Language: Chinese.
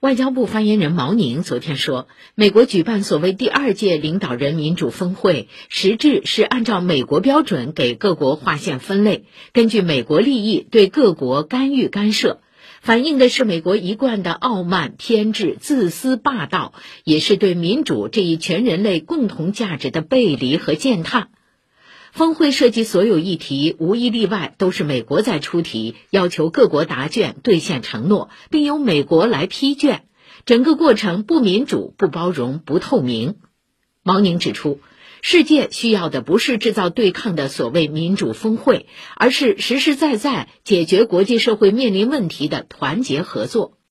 外交部发言人毛宁昨天说，美国举办所谓第二届领导人民主峰会，实质是按照美国标准给各国划线分类，根据美国利益对各国干预干涉，反映的是美国一贯的傲慢、偏执、自私、霸道，也是对民主这一全人类共同价值的背离和践踏。峰会涉及所有议题，无一例外都是美国在出题，要求各国答卷、兑现承诺，并由美国来批卷。整个过程不民主、不包容、不透明。毛宁指出，世界需要的不是制造对抗的所谓民主峰会，而是实实在在解决国际社会面临问题的团结合作。